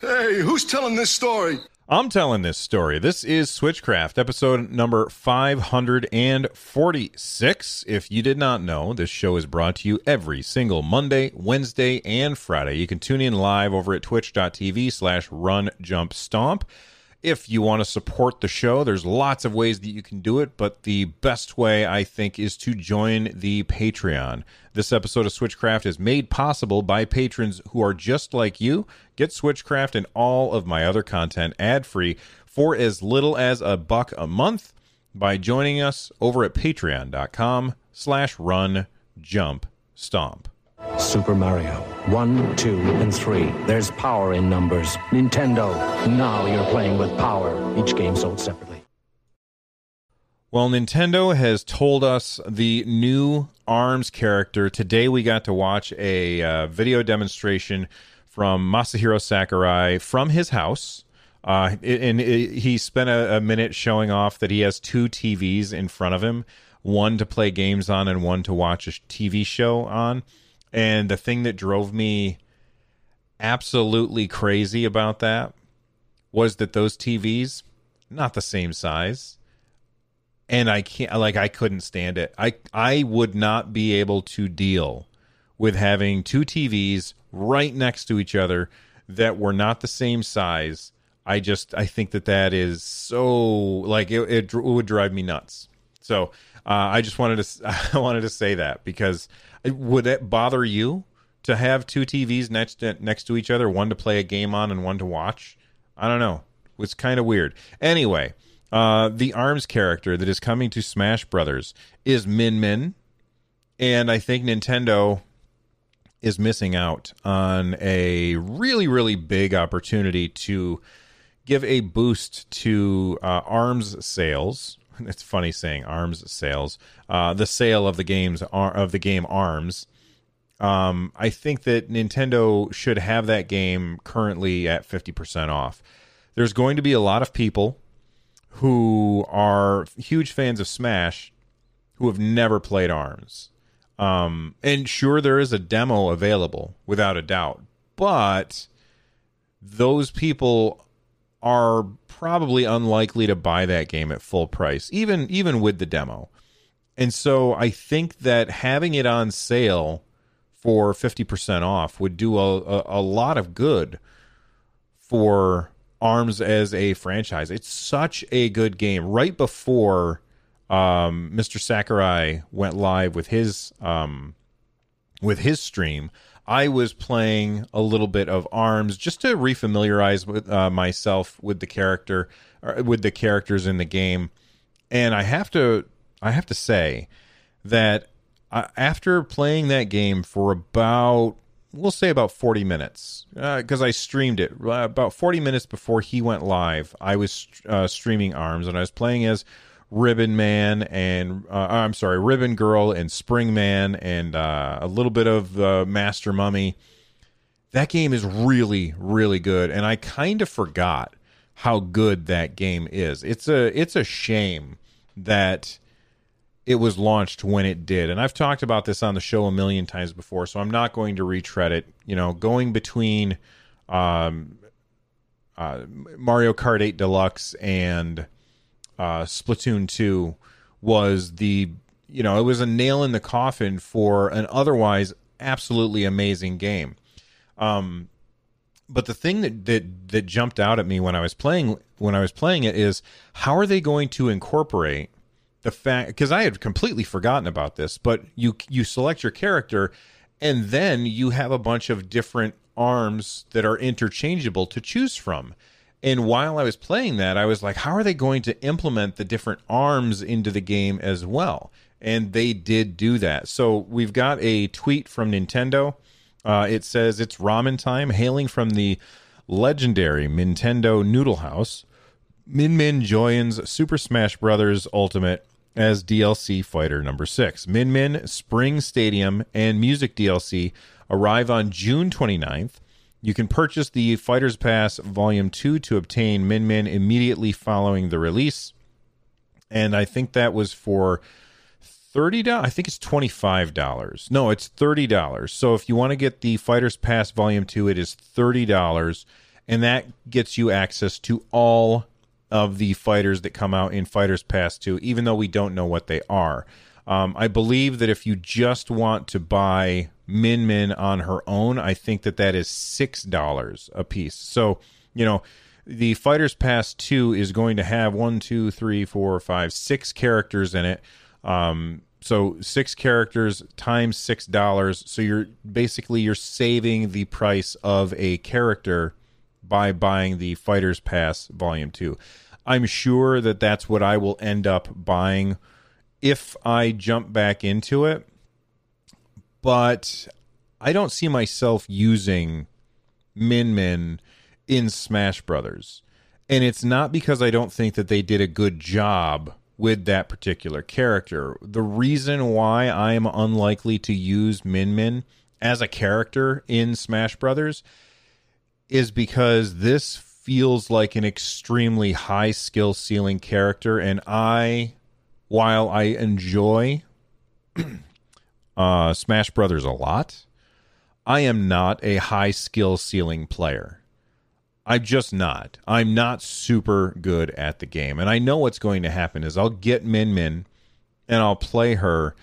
Hey, who's telling this story? I'm telling this story. This is Switchcraft, episode number 546. If you did not know, this show is brought to you every single Monday, Wednesday, and Friday. You can tune in live over at twitch.tv slash run jump stomp. If you want to support the show, there's lots of ways that you can do it, but the best way, I think, is to join the Patreon. This episode of Switchcraft is made possible by patrons who are just like you. Get Switchcraft and all of my other content ad free for as little as a buck a month by joining us over at patreon.com slash run jump stomp. Super Mario. One, two, and three. There's power in numbers. Nintendo. Now you're playing with power. Each game sold separately. Well, Nintendo has told us the new ARMS character. Today we got to watch a uh, video demonstration from Masahiro Sakurai from his house. Uh, and he spent a, a minute showing off that he has two TVs in front of him one to play games on and one to watch a TV show on. And the thing that drove me absolutely crazy about that was that those TVs not the same size. And I can't like I couldn't stand it. I I would not be able to deal with having two TVs right next to each other that were not the same size. I just I think that that is so like it, it, it would drive me nuts. So uh, I just wanted to I wanted to say that because would it bother you to have two TVs next to, next to each other, one to play a game on and one to watch? I don't know. It's kind of weird. Anyway, uh, the Arms character that is coming to Smash Brothers is Min Min, and I think Nintendo is missing out on a really really big opportunity to give a boost to uh, Arms sales it's funny saying arms sales. Uh, the sale of the games of the game Arms. Um, I think that Nintendo should have that game currently at fifty percent off. There's going to be a lot of people who are huge fans of Smash who have never played Arms. Um, and sure, there is a demo available without a doubt, but those people are probably unlikely to buy that game at full price, even even with the demo. And so I think that having it on sale for 50% off would do a, a, a lot of good for ARMS as a franchise. It's such a good game. Right before um, Mr. Sakurai went live with his um, with his stream, I was playing a little bit of Arms just to refamiliarize with uh, myself with the character, with the characters in the game, and I have to I have to say that uh, after playing that game for about we'll say about 40 minutes because uh, I streamed it uh, about 40 minutes before he went live. I was uh, streaming Arms and I was playing as Ribbon Man and uh, I'm sorry, Ribbon Girl and Spring Man and uh, a little bit of uh, Master Mummy. That game is really, really good, and I kind of forgot how good that game is. It's a it's a shame that it was launched when it did, and I've talked about this on the show a million times before, so I'm not going to retread it. You know, going between um, uh, Mario Kart 8 Deluxe and uh, Splatoon 2 was the you know it was a nail in the coffin for an otherwise absolutely amazing game. Um, but the thing that, that that jumped out at me when I was playing when I was playing it is how are they going to incorporate the fact because I had completely forgotten about this, but you you select your character and then you have a bunch of different arms that are interchangeable to choose from. And while I was playing that, I was like, how are they going to implement the different arms into the game as well? And they did do that. So we've got a tweet from Nintendo. Uh, it says it's ramen time, hailing from the legendary Nintendo Noodle House. Min Min joins Super Smash Bros. Ultimate as DLC fighter number six. Min Min, Spring Stadium, and Music DLC arrive on June 29th. You can purchase the Fighters Pass Volume 2 to obtain Min Min immediately following the release. And I think that was for thirty dollars. I think it's twenty five dollars. No, it's thirty dollars. So if you want to get the Fighters Pass Volume Two, it is thirty dollars, and that gets you access to all of the fighters that come out in Fighters Pass Two, even though we don't know what they are. Um, I believe that if you just want to buy Min Min on her own, I think that that is six dollars a piece. So you know the Fighters Pass 2 is going to have one, two, three, four, five, six characters in it. Um, so six characters times six dollars. So you're basically you're saving the price of a character by buying the Fighters Pass Volume Two. I'm sure that that's what I will end up buying if I jump back into it. But I don't see myself using Min Min in Smash Brothers. And it's not because I don't think that they did a good job with that particular character. The reason why I am unlikely to use Min Min as a character in Smash Brothers is because this feels like an extremely high skill ceiling character and I while I enjoy uh Smash Brothers a lot, I am not a high skill ceiling player. I'm just not. I'm not super good at the game. And I know what's going to happen is I'll get Min Min and I'll play her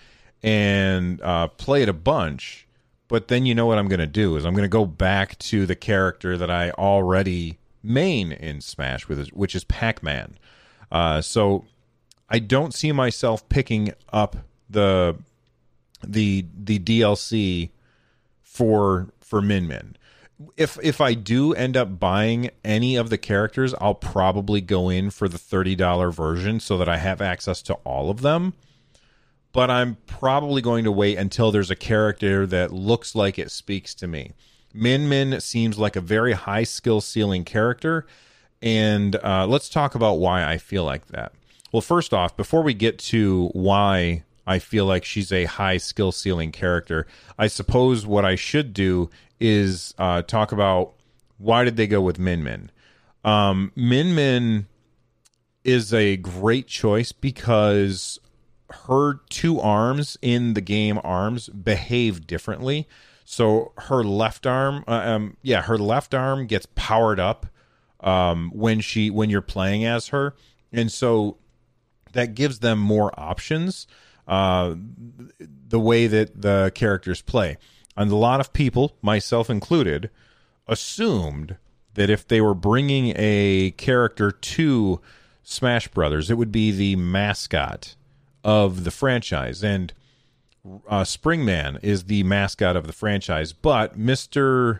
and uh, play it a bunch. But then you know what I'm going to do is I'm going to go back to the character that I already main in Smash with, which is Pac-Man. Uh, so I don't see myself picking up the the the DLC for for Min Min if if I do end up buying any of the characters, I'll probably go in for the $30 version so that I have access to all of them. But I'm probably going to wait until there's a character that looks like it speaks to me. Min Min seems like a very high skill ceiling character. And uh, let's talk about why I feel like that. Well, first off, before we get to why I feel like she's a high skill ceiling character, I suppose what I should do is uh, talk about why did they go with Min Min. Um, Min Min is a great choice because her two arms in the game arms behave differently. So her left arm, uh, um, yeah, her left arm gets powered up um, when she when you're playing as her, and so that gives them more options. Uh, the way that the characters play. And a lot of people, myself included, assumed that if they were bringing a character to Smash Brothers, it would be the mascot of the franchise. And uh, Springman is the mascot of the franchise, but Mr.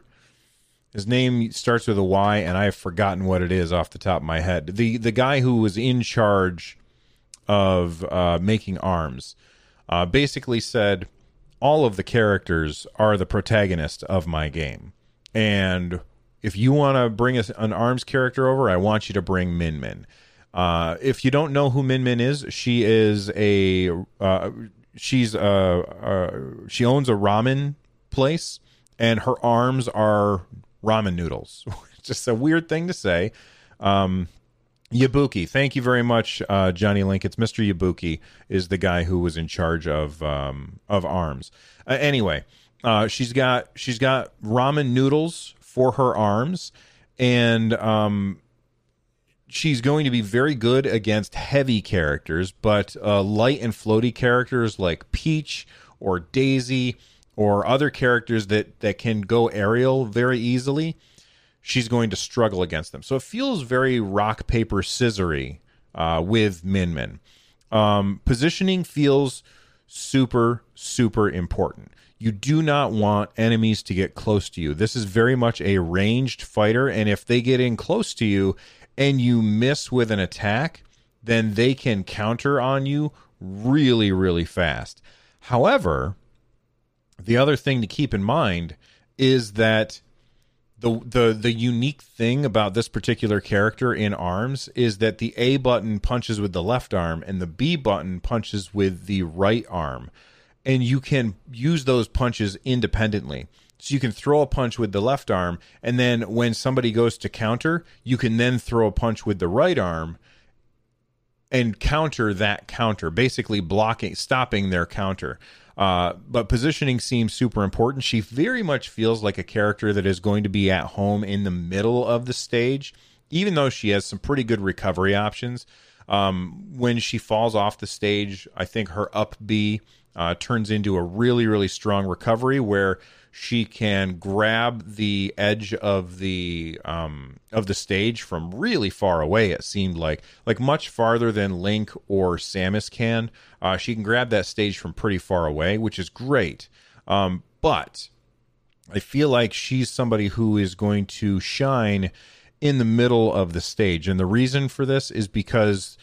His name starts with a Y, and I've forgotten what it is off the top of my head. The the guy who was in charge of uh, making arms uh, basically said all of the characters are the protagonist of my game. And if you want to bring a, an arms character over, I want you to bring Min Min. Uh, if you don't know who Min Min is, she is a uh, she's a, a, she owns a ramen place, and her arms are ramen noodles. Just a weird thing to say. Um, Yabuki, thank you very much, uh, Johnny Link. It's Mr. Yabuki is the guy who was in charge of um, of arms. Uh, anyway, uh, she's got she's got ramen noodles for her arms, and um, she's going to be very good against heavy characters, but uh, light and floaty characters like Peach or Daisy or other characters that that can go aerial very easily she's going to struggle against them. So it feels very rock paper scissory uh, with Min Min. Um, positioning feels super super important. You do not want enemies to get close to you. This is very much a ranged fighter, and if they get in close to you and you miss with an attack, then they can counter on you really, really fast. However, the other thing to keep in mind is that the the the unique thing about this particular character in arms is that the A button punches with the left arm and the B button punches with the right arm. And you can use those punches independently. So you can throw a punch with the left arm and then when somebody goes to counter you can then throw a punch with the right arm and counter that counter basically blocking stopping their counter uh, but positioning seems super important. She very much feels like a character that is going to be at home in the middle of the stage, even though she has some pretty good recovery options. Um, when she falls off the stage, I think her up B uh, turns into a really, really strong recovery where she can grab the edge of the um, of the stage from really far away. It seemed like like much farther than Link or Samus can. Uh, she can grab that stage from pretty far away, which is great. Um, but I feel like she's somebody who is going to shine in the middle of the stage, and the reason for this is because.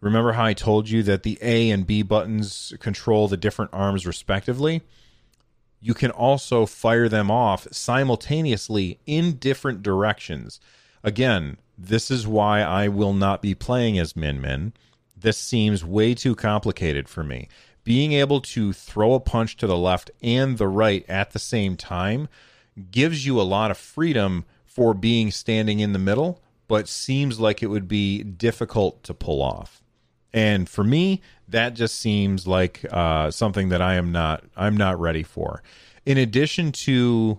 Remember how I told you that the A and B buttons control the different arms respectively? You can also fire them off simultaneously in different directions. Again, this is why I will not be playing as Min Min. This seems way too complicated for me. Being able to throw a punch to the left and the right at the same time gives you a lot of freedom for being standing in the middle, but seems like it would be difficult to pull off. And for me, that just seems like uh, something that I am not I'm not ready for. In addition to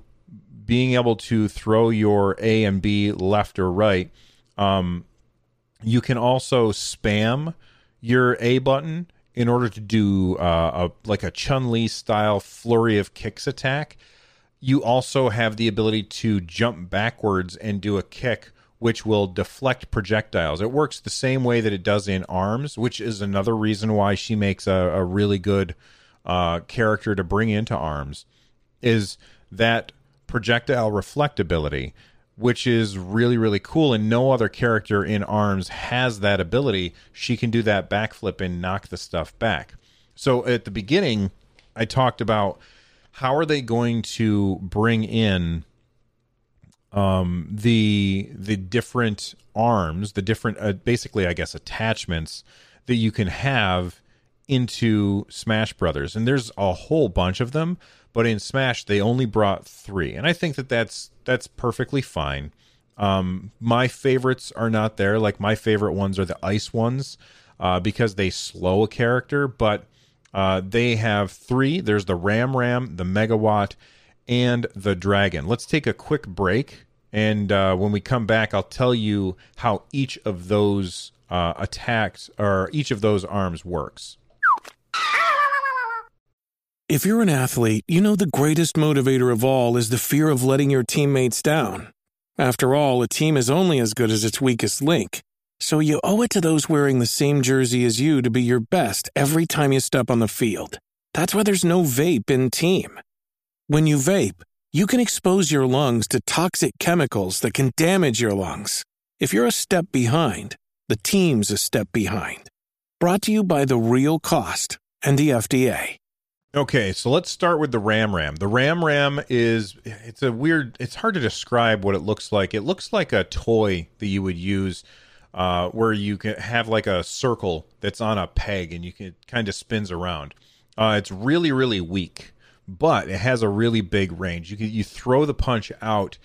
being able to throw your A and B left or right, um, you can also spam your A button in order to do uh, a like a Chun Li style flurry of kicks attack. You also have the ability to jump backwards and do a kick which will deflect projectiles. It works the same way that it does in arms, which is another reason why she makes a, a really good uh, character to bring into arms. Is that projectile reflectability, which is really really cool, and no other character in arms has that ability. She can do that backflip and knock the stuff back. So at the beginning, I talked about how are they going to bring in um, the the different arms, the different uh, basically I guess attachments that you can have into Smash Brothers, and there's a whole bunch of them. But in Smash, they only brought three, and I think that that's that's perfectly fine. Um, my favorites are not there. Like my favorite ones are the ice ones uh, because they slow a character, but uh, they have three. There's the Ram Ram, the Megawatt, and the Dragon. Let's take a quick break and uh, when we come back, I'll tell you how each of those uh, attacks or each of those arms works. If you're an athlete, you know the greatest motivator of all is the fear of letting your teammates down. After all, a team is only as good as its weakest link. So you owe it to those wearing the same jersey as you to be your best every time you step on the field. That's why there's no vape in team. When you vape, you can expose your lungs to toxic chemicals that can damage your lungs. If you're a step behind, the team's a step behind. Brought to you by The Real Cost and the FDA. Okay, so let's start with the Ram Ram. The Ram Ram is it's a weird it's hard to describe what it looks like. It looks like a toy that you would use uh, where you can have like a circle that's on a peg and you can kind of spins around. Uh, it's really really weak but it has a really big range. You can, you throw the punch out,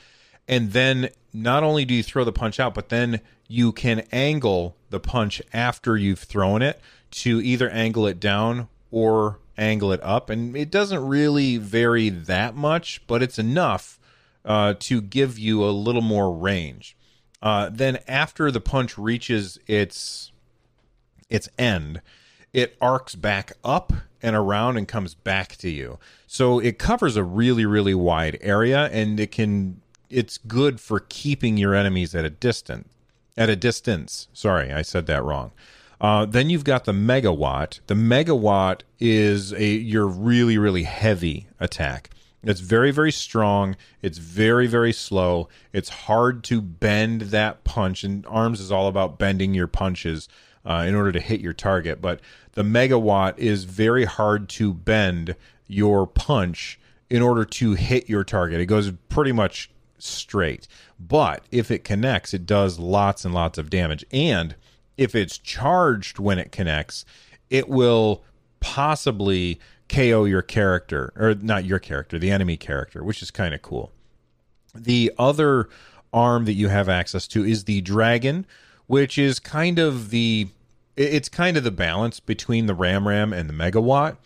and then not only do you throw the punch out, but then you can angle the punch after you've thrown it to either angle it down or angle it up, and it doesn't really vary that much, but it's enough uh, to give you a little more range. Uh, then after the punch reaches its its end, it arcs back up and around and comes back to you. So it covers a really really wide area and it can it's good for keeping your enemies at a distance. At a distance. Sorry, I said that wrong. Uh, then you've got the megawatt. The megawatt is a your really really heavy attack. It's very very strong. It's very very slow. It's hard to bend that punch. And arms is all about bending your punches uh, in order to hit your target. But the megawatt is very hard to bend your punch in order to hit your target. It goes pretty much straight. But if it connects, it does lots and lots of damage. And if it's charged when it connects, it will possibly KO your character, or not your character, the enemy character, which is kind of cool. The other arm that you have access to is the dragon, which is kind of the it's kind of the balance between the ram ram and the megawatt.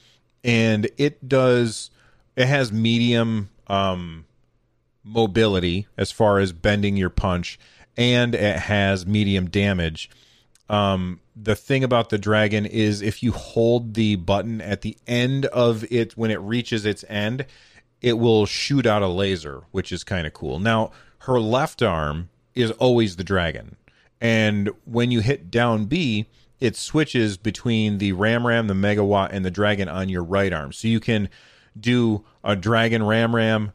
And it does it has medium um mobility as far as bending your punch and it has medium damage. Um the thing about the dragon is if you hold the button at the end of it when it reaches its end it will shoot out a laser which is kind of cool. Now her left arm is always the dragon and when you hit down b it switches between the ram ram the megawatt and the dragon on your right arm. So you can do a dragon ram ram.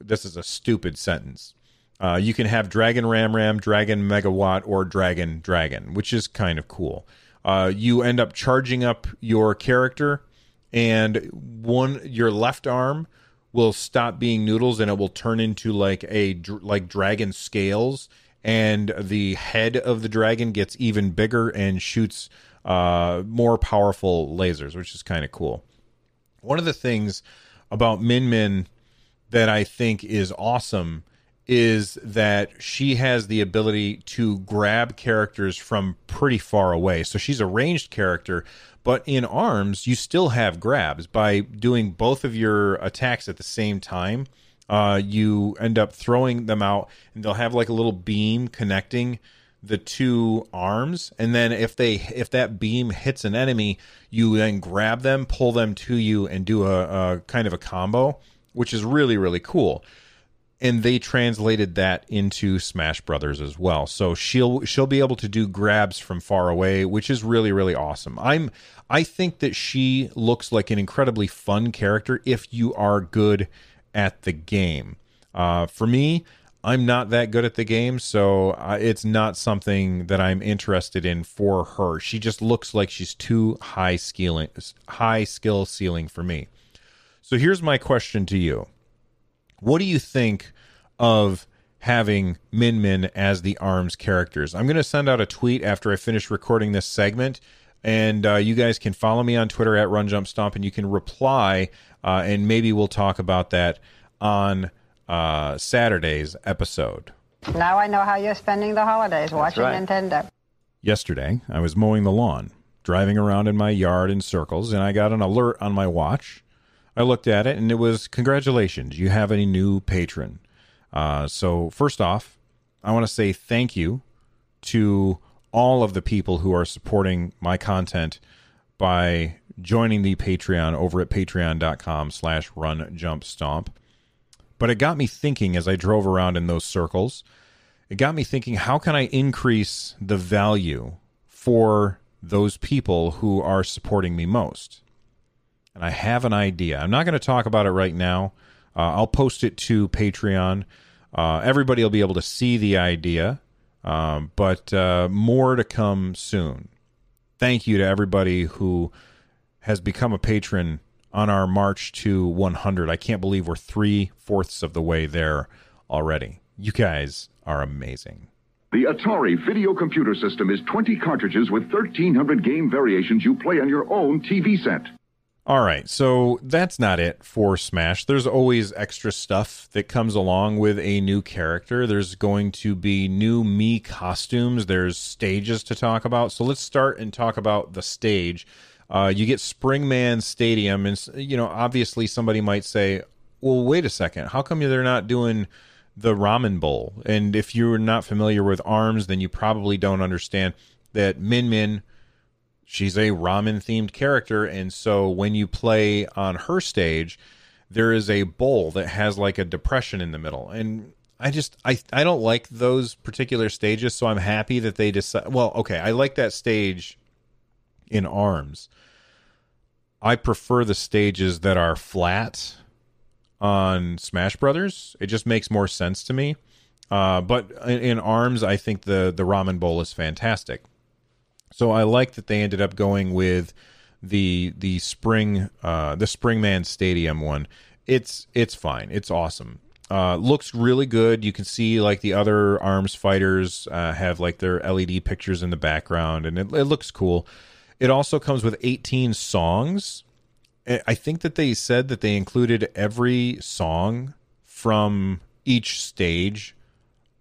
This is a stupid sentence. Uh, you can have Dragon Ram Ram, Dragon Megawatt, or Dragon Dragon, which is kind of cool. Uh, you end up charging up your character, and one your left arm will stop being noodles, and it will turn into like a like dragon scales, and the head of the dragon gets even bigger and shoots uh, more powerful lasers, which is kind of cool. One of the things about Min Min that I think is awesome is that she has the ability to grab characters from pretty far away. So she's a ranged character, but in arms, you still have grabs by doing both of your attacks at the same time. Uh, you end up throwing them out, and they'll have like a little beam connecting the two arms and then if they if that beam hits an enemy you then grab them pull them to you and do a, a kind of a combo which is really really cool and they translated that into Smash Brothers as well. So she'll she'll be able to do grabs from far away, which is really really awesome. I'm I think that she looks like an incredibly fun character if you are good at the game. Uh, for me, I'm not that good at the game, so it's not something that I'm interested in for her. She just looks like she's too high skilling, high skill ceiling for me. So here's my question to you what do you think of having Min Min as the ARMS characters? I'm going to send out a tweet after I finish recording this segment, and uh, you guys can follow me on Twitter at Run Jump Stomp, and you can reply, uh, and maybe we'll talk about that on uh, Saturday's episode. Now I know how you're spending the holidays watching right. Nintendo. Yesterday, I was mowing the lawn, driving around in my yard in circles, and I got an alert on my watch I looked at it and it was congratulations, you have a new patron. Uh, so, first off, I want to say thank you to all of the people who are supporting my content by joining the Patreon over at patreon.com slash run jump stomp. But it got me thinking as I drove around in those circles, it got me thinking, how can I increase the value for those people who are supporting me most? and I have an idea. I'm not going to talk about it right now. Uh, I'll post it to Patreon. Uh, everybody will be able to see the idea, um, but uh, more to come soon. Thank you to everybody who has become a patron on our march to 100. I can't believe we're three fourths of the way there already. You guys are amazing. The Atari Video Computer System is 20 cartridges with 1,300 game variations you play on your own TV set. All right, so that's not it for Smash. There's always extra stuff that comes along with a new character. There's going to be new Mii costumes. There's stages to talk about. So let's start and talk about the stage. Uh, you get Springman Stadium, and you know, obviously, somebody might say, "Well, wait a second. How come they're not doing the Ramen Bowl?" And if you're not familiar with Arms, then you probably don't understand that Min Min she's a ramen themed character and so when you play on her stage there is a bowl that has like a depression in the middle. And i just i i don't like those particular stages so i'm happy that they decide well okay i like that stage in arms. I prefer the stages that are flat on smash brothers. It just makes more sense to me. Uh, but in, in arms i think the the ramen bowl is fantastic so I like that they ended up going with the the spring uh, the Springman Stadium one, it's it's fine. It's awesome. Uh, looks really good. You can see like the other arms fighters uh, have like their LED pictures in the background, and it, it looks cool. It also comes with 18 songs. I think that they said that they included every song from each stage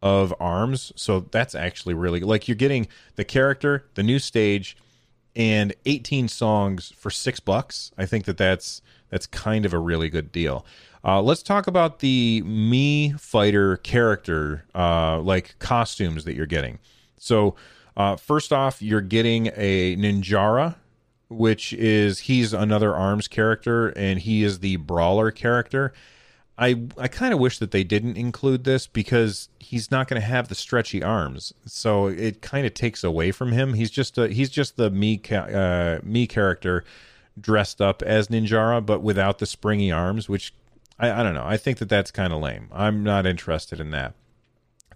of arms. So that's actually really like you're getting the character, the new stage, and 18 songs for six bucks. I think that that's that's kind of a really good deal. Uh, let's talk about the Mii Fighter character, uh, like costumes that you're getting. So, uh, first off, you're getting a Ninjara, which is he's another arms character, and he is the brawler character. I I kind of wish that they didn't include this because he's not going to have the stretchy arms, so it kind of takes away from him. He's just a, he's just the Mii uh, Mii character dressed up as Ninjara, but without the springy arms, which I, I don't know. I think that that's kind of lame. I'm not interested in that.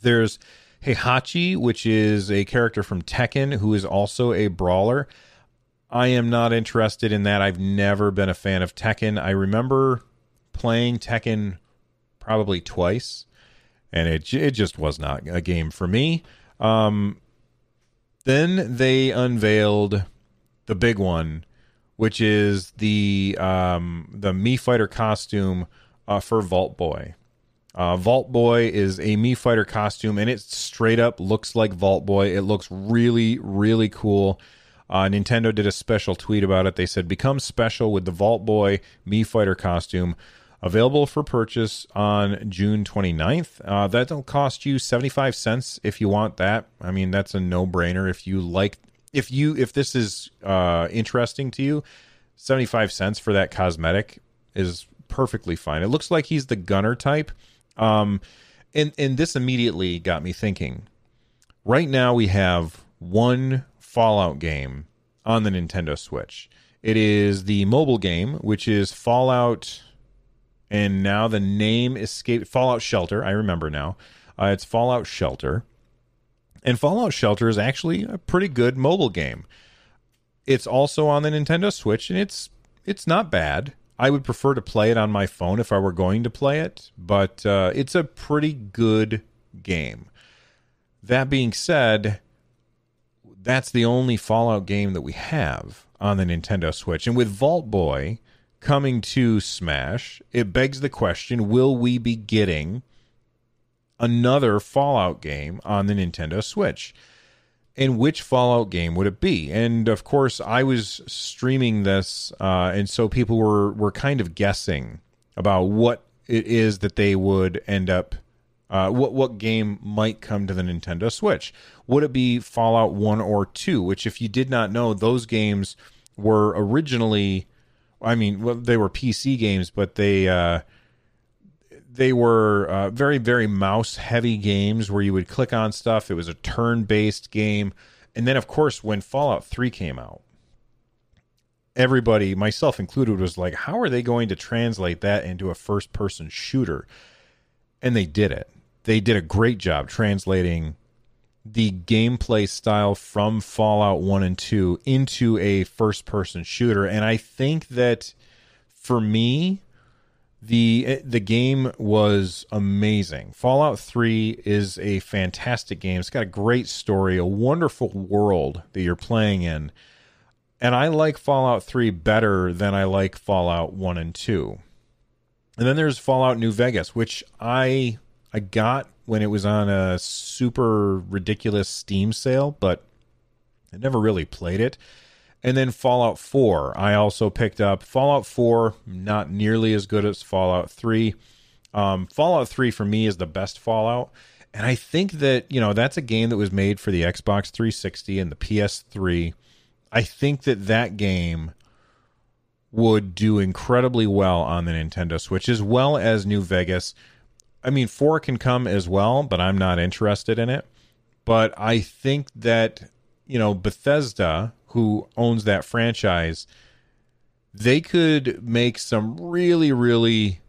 There's Heihachi, which is a character from Tekken who is also a brawler. I am not interested in that. I've never been a fan of Tekken. I remember playing Tekken probably twice, and it it just was not a game for me. Um, then they unveiled the big one, which is the um, the Mii Fighter costume uh, for Vault Boy. Uh, Vault Boy is a Mii Fighter costume, and it straight up looks like Vault Boy. It looks really, really cool. Uh, Nintendo did a special tweet about it. They said, "Become special with the Vault Boy Mii Fighter costume." Available for purchase on June 29th. Uh, that'll cost you 75 cents if you want that. I mean, that's a no-brainer. If you like, if you if this is uh, interesting to you, 75 cents for that cosmetic is perfectly fine. It looks like he's the gunner type. Um, and and this immediately got me thinking. Right now we have one Fallout game on the Nintendo Switch. It is the mobile game, which is Fallout, and now the name escaped Fallout Shelter. I remember now. Uh, it's Fallout Shelter, and Fallout Shelter is actually a pretty good mobile game. It's also on the Nintendo Switch, and it's it's not bad. I would prefer to play it on my phone if I were going to play it, but uh, it's a pretty good game. That being said, that's the only Fallout game that we have on the Nintendo Switch. And with Vault Boy coming to Smash, it begs the question will we be getting another Fallout game on the Nintendo Switch? and which Fallout game would it be? And of course, I was streaming this, uh, and so people were were kind of guessing about what it is that they would end up, uh, what what game might come to the Nintendo Switch. Would it be Fallout One or Two? Which, if you did not know, those games were originally, I mean, well, they were PC games, but they. Uh, they were uh, very very mouse heavy games where you would click on stuff. It was a turn based game. And then of course when fallout 3 came out everybody myself included was like how are they going to translate that into a first person shooter? And they did it. They did a great job translating the gameplay style from fallout 1 and 2 into a first person shooter and i think that for me the eh, the game was amazing. Fallout 3 is a fantastic game. It's got a great story, a wonderful world that you're playing in. And I like Fallout 3 better than I like Fallout 1 and 2. And then there's Fallout New Vegas, which I I got when it was on a super ridiculous Steam sale, but I never really played it. And then Fallout 4, I also picked up. Fallout 4, not nearly as good as Fallout 3. Um, Fallout 3 for me is the best Fallout. And I think that, you know, that's a game that was made for the Xbox 360 and the PS3. I think that that game would do incredibly well on the Nintendo Switch as well as New Vegas. I mean, 4 can come as well, but I'm not interested in it. But I think that, you know, Bethesda, who owns that franchise, they could make some really, really.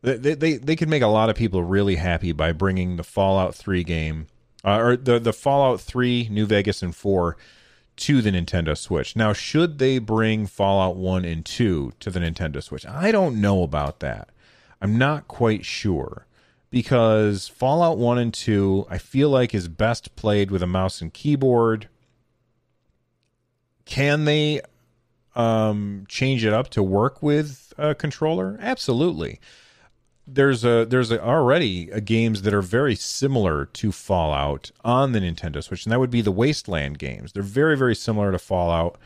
They, they, they could make a lot of people really happy by bringing the Fallout 3 game, uh, or the, the Fallout 3, New Vegas, and 4 to the Nintendo Switch. Now, should they bring Fallout 1 and 2 to the Nintendo Switch? I don't know about that. I'm not quite sure because Fallout 1 and 2, I feel like is best played with a mouse and keyboard. Can they um, change it up to work with a controller? Absolutely. There's a there's a, already a games that are very similar to Fallout on the Nintendo Switch, and that would be the Wasteland games. They're very very similar to Fallout.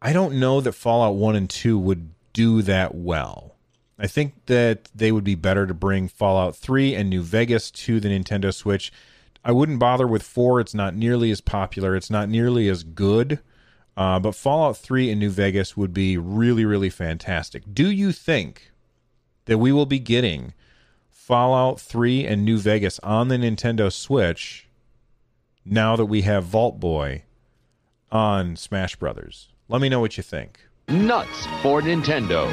I don't know that Fallout One and Two would do that well. I think that they would be better to bring Fallout 3 and New Vegas to the Nintendo Switch. I wouldn't bother with 4. It's not nearly as popular, it's not nearly as good. Uh, but Fallout 3 and New Vegas would be really, really fantastic. Do you think that we will be getting Fallout 3 and New Vegas on the Nintendo Switch now that we have Vault Boy on Smash Brothers? Let me know what you think. Nuts for Nintendo.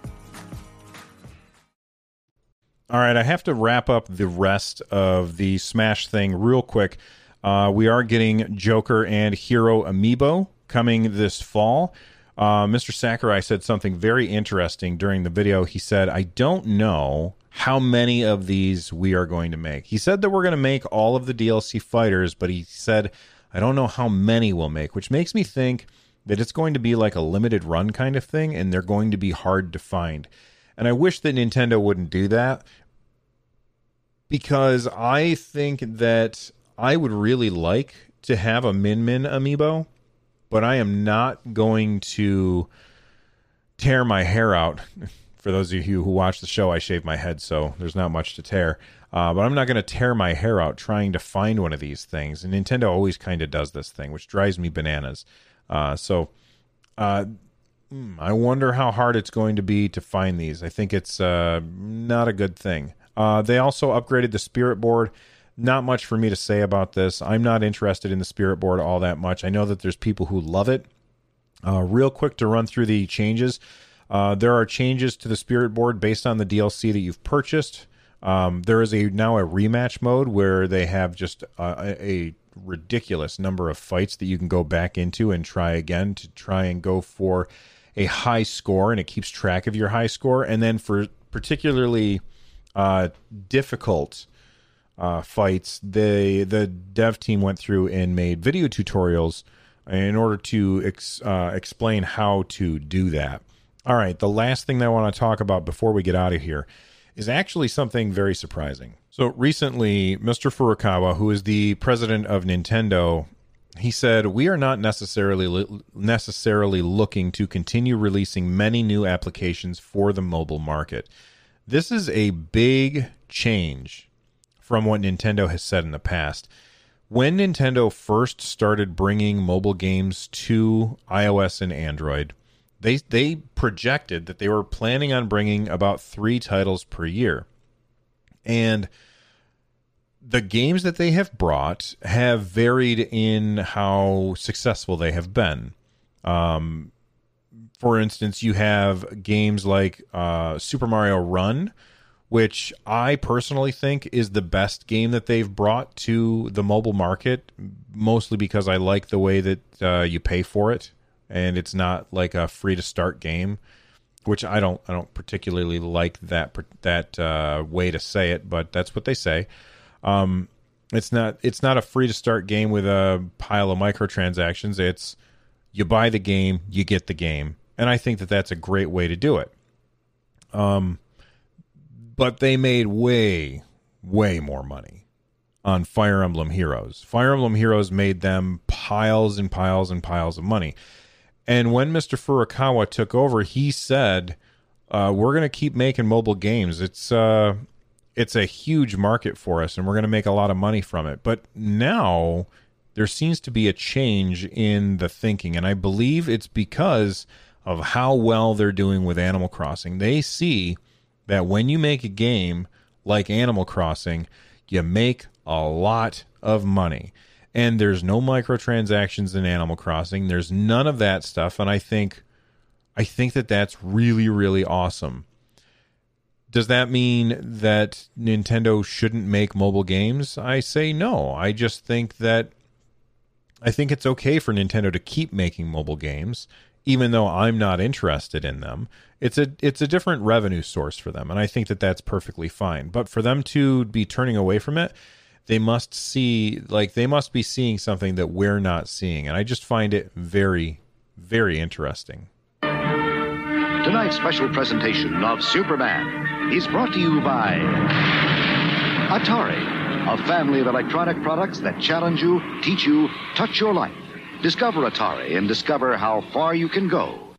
All right, I have to wrap up the rest of the Smash thing real quick. Uh, we are getting Joker and Hero Amiibo coming this fall. Uh, Mr. Sakurai said something very interesting during the video. He said, I don't know how many of these we are going to make. He said that we're going to make all of the DLC fighters, but he said, I don't know how many we'll make, which makes me think that it's going to be like a limited run kind of thing and they're going to be hard to find. And I wish that Nintendo wouldn't do that because I think that I would really like to have a Min Min amiibo, but I am not going to tear my hair out. For those of you who watch the show, I shave my head, so there's not much to tear. Uh, but I'm not going to tear my hair out trying to find one of these things. And Nintendo always kind of does this thing, which drives me bananas. Uh, so uh, hmm, I wonder how hard it's going to be to find these. I think it's uh, not a good thing. Uh, they also upgraded the Spirit board. Not much for me to say about this. I'm not interested in the Spirit board all that much. I know that there's people who love it. Uh, real quick to run through the changes. Uh, there are changes to the Spirit board based on the DLC that you've purchased. Um, there is a now a rematch mode where they have just a, a ridiculous number of fights that you can go back into and try again to try and go for a high score, and it keeps track of your high score. And then for particularly uh, difficult uh, fights, the the dev team went through and made video tutorials in order to ex, uh, explain how to do that. All right, the last thing that I want to talk about before we get out of here is actually something very surprising. So recently, Mr. Furukawa, who is the president of Nintendo, he said, "We are not necessarily necessarily looking to continue releasing many new applications for the mobile market. This is a big change from what Nintendo has said in the past." When Nintendo first started bringing mobile games to iOS and Android, they they projected that they were planning on bringing about 3 titles per year. And the games that they have brought have varied in how successful they have been. Um, for instance, you have games like uh, Super Mario Run, which I personally think is the best game that they've brought to the mobile market, mostly because I like the way that uh, you pay for it and it's not like a free to start game, which I don't I don't particularly like that that uh, way to say it, but that's what they say. Um, it's not it's not a free to start game with a pile of microtransactions. It's you buy the game, you get the game, and I think that that's a great way to do it. Um, but they made way way more money on Fire Emblem Heroes. Fire Emblem Heroes made them piles and piles and piles of money. And when Mr. Furukawa took over, he said, uh, "We're going to keep making mobile games. It's uh, it's a huge market for us, and we're going to make a lot of money from it." But now there seems to be a change in the thinking, and I believe it's because of how well they're doing with Animal Crossing. They see that when you make a game like Animal Crossing, you make a lot of money. And there's no microtransactions in Animal Crossing. There's none of that stuff and I think I think that that's really really awesome. Does that mean that Nintendo shouldn't make mobile games? I say no. I just think that I think it's okay for Nintendo to keep making mobile games even though I'm not interested in them. It's a it's a different revenue source for them and I think that that's perfectly fine. But for them to be turning away from it, they must see like they must be seeing something that we're not seeing and I just find it very very interesting. Tonight's special presentation of Superman is brought to you by Atari, a family of electronic products that challenge you, teach you, touch your life. Discover Atari and discover how far you can go.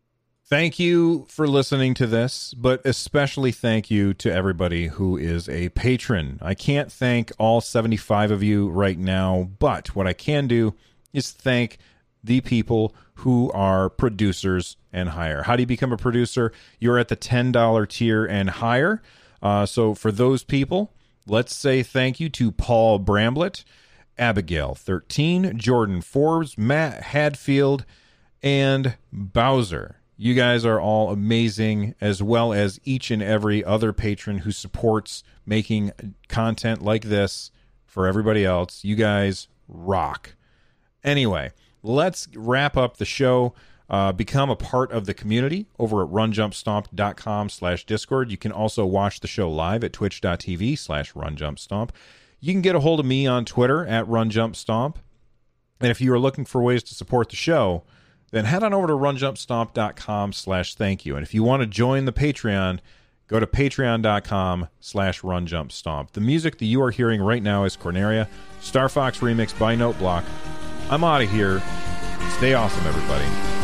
Thank you for listening to this, but especially thank you to everybody who is a patron. I can't thank all 75 of you right now, but what I can do is thank the people who are producers and higher. How do you become a producer? You're at the $10 tier and higher. Uh, so for those people, let's say thank you to Paul Bramblett, Abigail 13, Jordan Forbes, Matt Hadfield, and Bowser. You guys are all amazing, as well as each and every other patron who supports making content like this for everybody else. You guys rock. Anyway, let's wrap up the show. Uh, become a part of the community over at runjumpstomp.com slash discord. You can also watch the show live at twitch.tv slash runjumpstomp. You can get a hold of me on Twitter at runjumpstomp. And if you are looking for ways to support the show, then head on over to runjumpstomp.com slash thank you. And if you want to join the Patreon, go to patreon.com slash runjumpstomp. The music that you are hearing right now is Corneria, Star Fox remix by Note Block. I'm out of here. Stay awesome, everybody.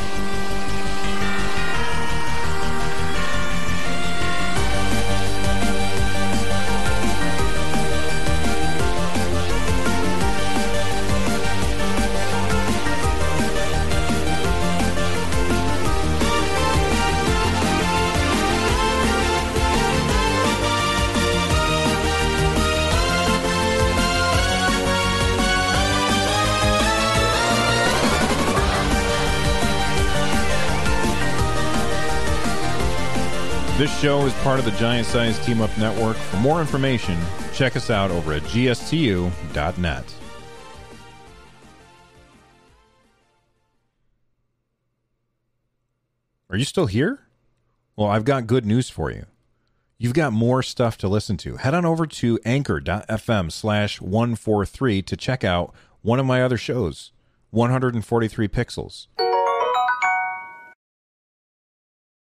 Part of the Giant Size Team Up Network. For more information, check us out over at gstu.net. Are you still here? Well, I've got good news for you. You've got more stuff to listen to. Head on over to anchor.fm slash 143 to check out one of my other shows, 143 Pixels.